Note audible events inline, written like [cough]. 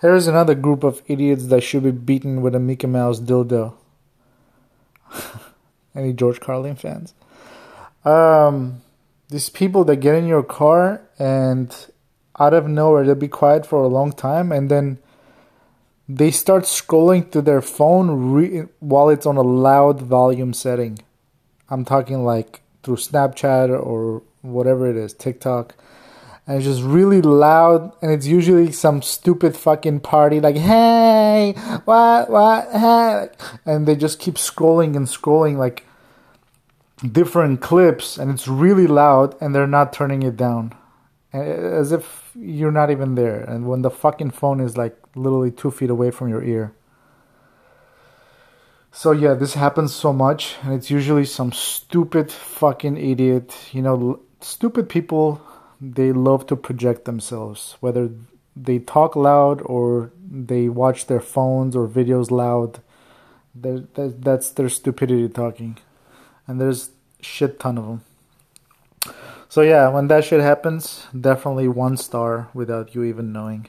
Here's another group of idiots that should be beaten with a Mickey Mouse dildo. [laughs] Any George Carlin fans? Um, these people that get in your car and out of nowhere they'll be quiet for a long time and then they start scrolling to their phone re- while it's on a loud volume setting. I'm talking like through Snapchat or whatever it is, TikTok. And it's just really loud, and it's usually some stupid fucking party like, hey, what, what, hey. And they just keep scrolling and scrolling like different clips, and it's really loud, and they're not turning it down. Uh, as if you're not even there. And when the fucking phone is like literally two feet away from your ear. So yeah, this happens so much, and it's usually some stupid fucking idiot. You know, stupid people. They love to project themselves, whether they talk loud or they watch their phones or videos loud. That, that's their stupidity talking, and there's shit ton of them. So yeah, when that shit happens, definitely one star without you even knowing.